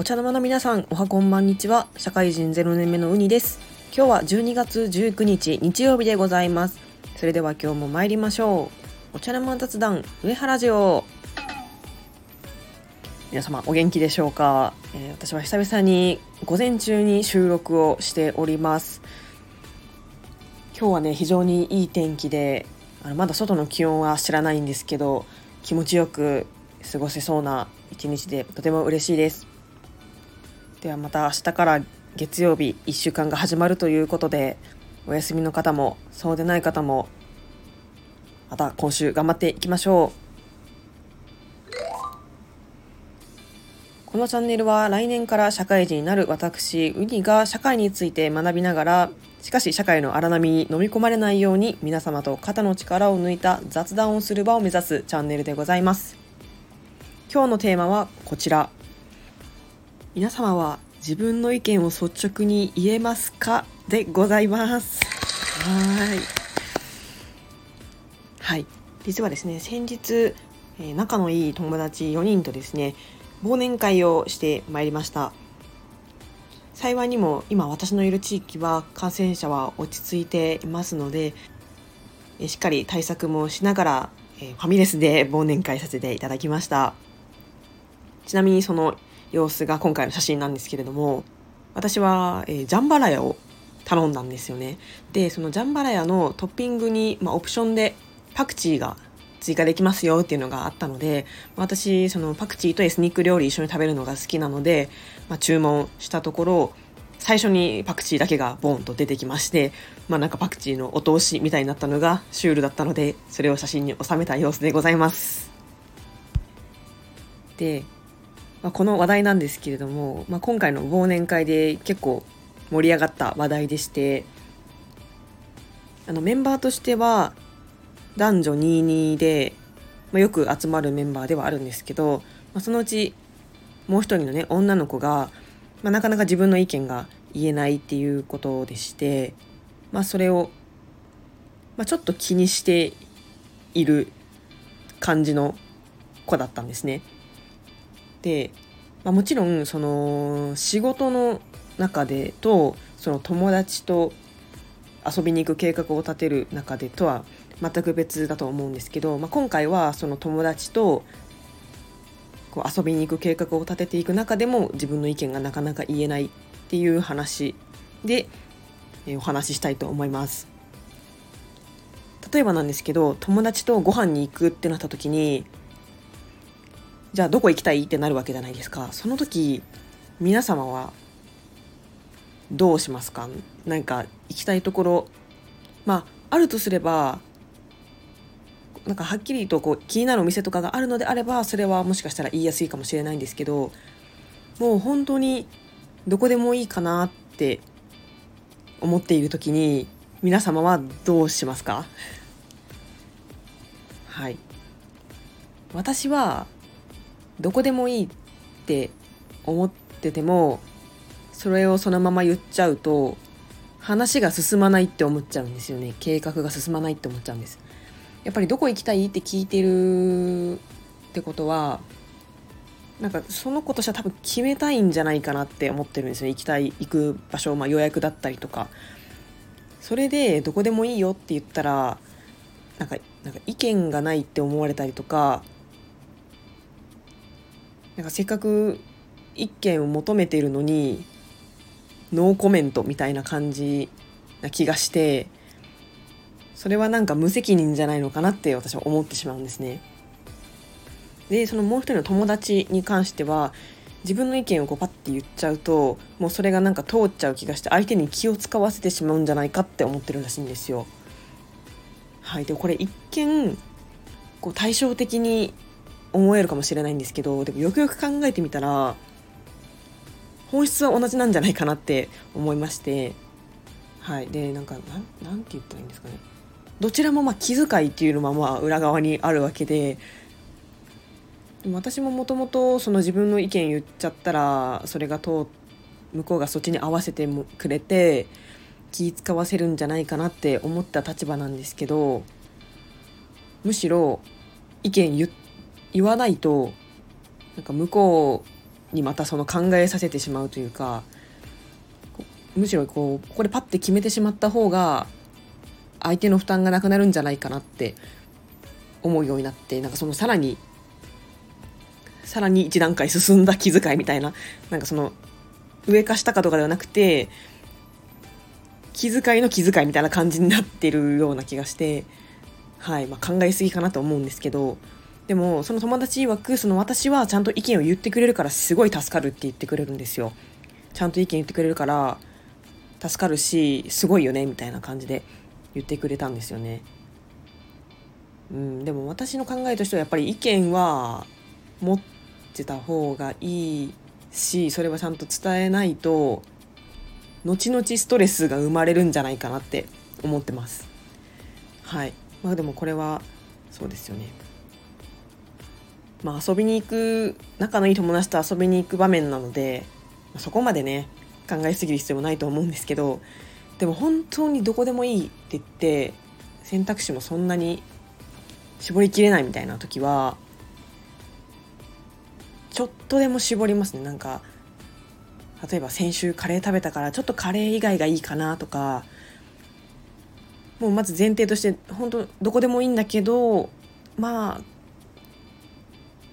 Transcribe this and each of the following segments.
お茶の間の皆さん、おはこんばんにちは。社会人0年目のウニです。今日は12月19日日曜日でございます。それでは今日も参りましょう。お茶の間雑談上原ジオ。皆様お元気でしょうか、えー、私は久々に午前中に収録をしております。今日はね、非常にいい天気で、あのまだ外の気温は知らないんですけど、気持ちよく過ごせそうな一日でとても嬉しいですではまた明日から月曜日1週間が始まるということでお休みの方もそうでない方もまた今週頑張っていきましょう。このチャンネルは来年から社会人になる私ウニが社会について学びながらしかし社会の荒波に飲み込まれないように皆様と肩の力を抜いた雑談をする場を目指すチャンネルでございます。今日のテーマはこちら。皆様は自分の意見を率直に言えますか？でございます。はい。はい。実はですね先日、えー、仲のいい友達4人とですね忘年会をしてまいりました。幸いにも今私のいる地域は感染者は落ち着いていますのでしっかり対策もしながらファミレスで忘年会させていただきました。ちなみにその様子が今回の写真なんですけれども私は、えー、ジャンバラヤを頼んだんですよね。でそのジャンバラヤのトッピングに、まあ、オプションでパクチーが追加できますよっていうのがあったので私そのパクチーとエスニック料理一緒に食べるのが好きなので、まあ、注文したところ最初にパクチーだけがボーンと出てきましてまあなんかパクチーのお通しみたいになったのがシュールだったのでそれを写真に収めた様子でございます。でまあ、この話題なんですけれども、まあ、今回の忘年会で結構盛り上がった話題でしてあのメンバーとしては男女22で、まあ、よく集まるメンバーではあるんですけど、まあ、そのうちもう一人のね女の子が、まあ、なかなか自分の意見が言えないっていうことでして、まあ、それを、まあ、ちょっと気にしている感じの子だったんですね。で、まあ、もちろんその仕事の中でとその友達と遊びに行く計画を立てる中でとは全く別だと思うんですけど、まあ、今回はその友達とこう遊びに行く計画を立てていく中でも自分の意見がなかなか言えないっていう話で、えお話ししたいと思います。例えばなんですけど友達とご飯に行くってなった時にじゃあどこ行きたいってなるわけじゃないですか。その時皆様はどうしますか？なんか行きたいところ。まああるとすればなんかはっきりとこう気になるお店とかがあるのであればそれはもしかしたら言いやすいかもしれないんですけどもう本当にどこでもいいかなって思っている時に皆様はどうしますか？はい。私はどこでもいいって思っててもそれをそのまま言っちゃうと話が進まないって思っちゃうんですよね。計画が進まないって思っちゃうんです。やっぱりどこ行きたいって聞いてるってことはなんかその子としては多分決めたいんじゃないかなって思ってるんですよ行きたい行く場所、まあ、予約だったりとか。それでどこでもいいよって言ったらなんかなんか意見がないって思われたりとかなんかせっかく一件を求めてるのにノーコメントみたいな感じな気がしてそれはなんか無責任じゃないのかなって私は思ってしまうんですね。でそのもう一人の友達に関しては自分の意見をこうパッて言っちゃうともうそれがなんか通っちゃう気がして相手に気を使わせてしまうんじゃないかって思ってるらしいんですよ。はい、でこれ一見こう対照的に思えるかもしれないんですけどでもよくよく考えてみたら本質は同じなんじゃないかなって 思いましてはい。でなんかなんて言ったらいいんですかね。どちらもまあ気遣いっていうのはまあ裏側にあるわけででも私ももともとその自分の意見言っちゃったらそれが通向こうがそっちに合わせてくれて気使わせるんじゃないかなって思った立場なんですけどむしろ意見言っ言わないとなんか向こうにまたその考えさせてしまうというかむしろこうここでパッて決めてしまった方が相手の負担がなくなるんじゃないかなって思うようになってなんかそのさらにさらに一段階進んだ気遣いみたいななんかその上か下かとかではなくて気遣いの気遣いみたいな感じになってるような気がして、はいまあ、考えすぎかなと思うんですけどでもその友達曰くその私はちゃんと意見を言ってくれるからすごい助かるって言ってくれるんですよ。ちゃんと意見言ってくれるから助かるしすごいよねみたいな感じで言ってくれたんですよね。うん、でも私の考えとしてはやっぱり意見は持ってた方がいいしそれはちゃんと伝えないと後々ストレスが生まれるんじゃないかなって思ってます。はい。まあでもこれはそうですよね。まあ遊びに行く仲のいい友達と遊びに行く場面なのでそこまでね考えすぎる必要もないと思うんですけどでも本当にどこでもいいって言って選択肢もそんなに絞りきれないみたいな時はちょっとでも絞りますね。なんか例えば先週カレー食べたからちょっとカレー以外がいいかなとかもうまず前提として本当どこでもいいんだけどまあ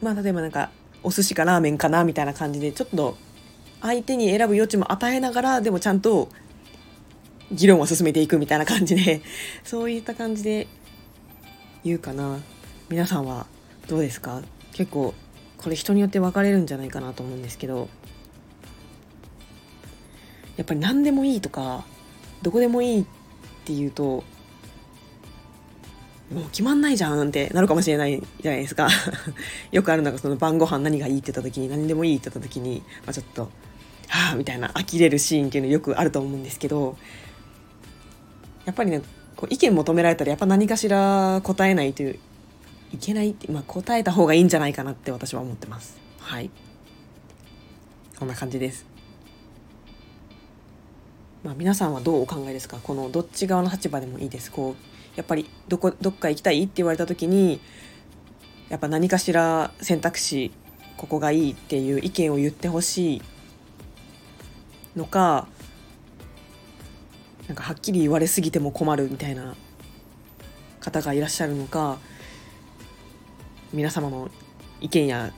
まあ例えばなんかお寿司かラーメンかなみたいな感じでちょっと相手に選ぶ余地も与えながらでもちゃんと議論を進めていくみたいな感じで そういった感じで言うかな。皆さんはどうですか？結構これ人によって分かれるんじゃないかなと思うんですけど。やっぱり何でもいいとかどこでもいいっていうともう決まんないじゃんってなるかもしれないじゃないですか。よくあるのがその晩ご飯何がいいって言った時に何でもいいって言った時に、まあ、ちょっとはあみたいな呆れるシーンっていうのよくあると思うんですけどやっぱりねこう意見求められたらやっぱ何かしら答えないといういけないって、まあ、答えた方がいいんじゃないかなって私は思ってます。はい。こんな感じです。まあ、皆さんはどうお考えですか？このどっち側の立場でもいいです。こうやっぱりどこどっか行きたい？って言われた時にやっぱ何かしら選択肢ここがいいっていう意見を言ってほしいのかなんかはっきり言われすぎても困るみたいな方がいらっしゃるのか皆様の意見や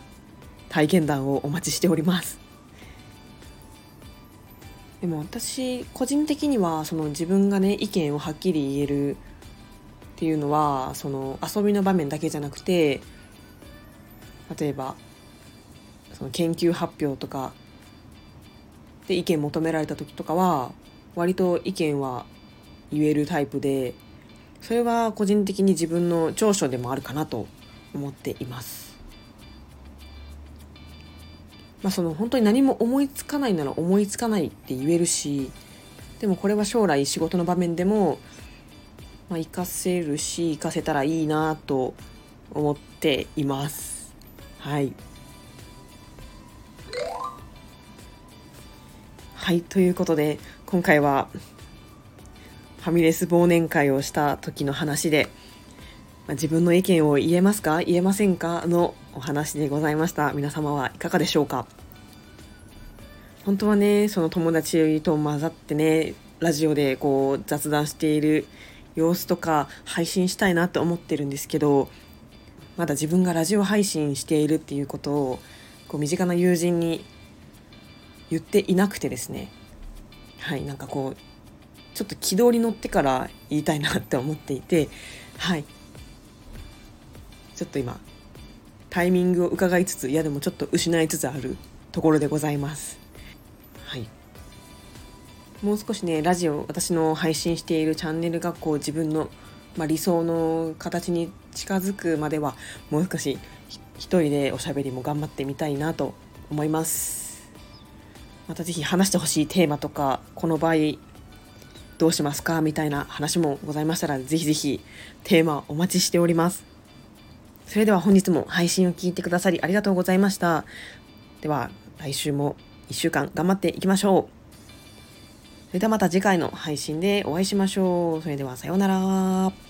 体験談をお待ちしております。でも私個人的にはその自分がね意見をはっきり言えるっていうのはその遊びの場面だけじゃなくて例えばその研究発表とかで意見求められた時とかは割と意見は言えるタイプでそれは個人的に自分の長所でもあるかなと思っています。まあ、その本当に何も思いつかないなら思いつかないって言えるしでもこれは将来仕事の場面でも、まあ、活かせるし活かせたらいいなと思っています。はい。はいということで今回はファミレス忘年会をした時の話で、まあ、自分の意見を言えますか？言えませんか？のお話でございました。皆様はいかがでしょうか？本当はねその友達と混ざってねラジオでこう雑談している様子とか配信したいなって思ってるんですけどまだ自分がラジオ配信しているっていうことをこう身近な友人に言っていなくてですね。はいなんかこうちょっと軌道に乗ってから言いたいなって思っていてはい。ちょっと今タイミングを伺いつついやでもちょっと失いつつあるところでございます。もう少しねラジオ私の配信しているチャンネルがこう自分の、まあ、理想の形に近づくまではもう少し一人でおしゃべりも頑張ってみたいなと思いますまた是非話してほしいテーマとかこの場合どうしますか？みたいな話もございましたら、ぜひぜひテーマお待ちしております。それでは本日も配信を聞いてくださりありがとうございました。では来週も1週間頑張っていきましょう。それではまた次回の配信でお会いしましょう。それではさようなら。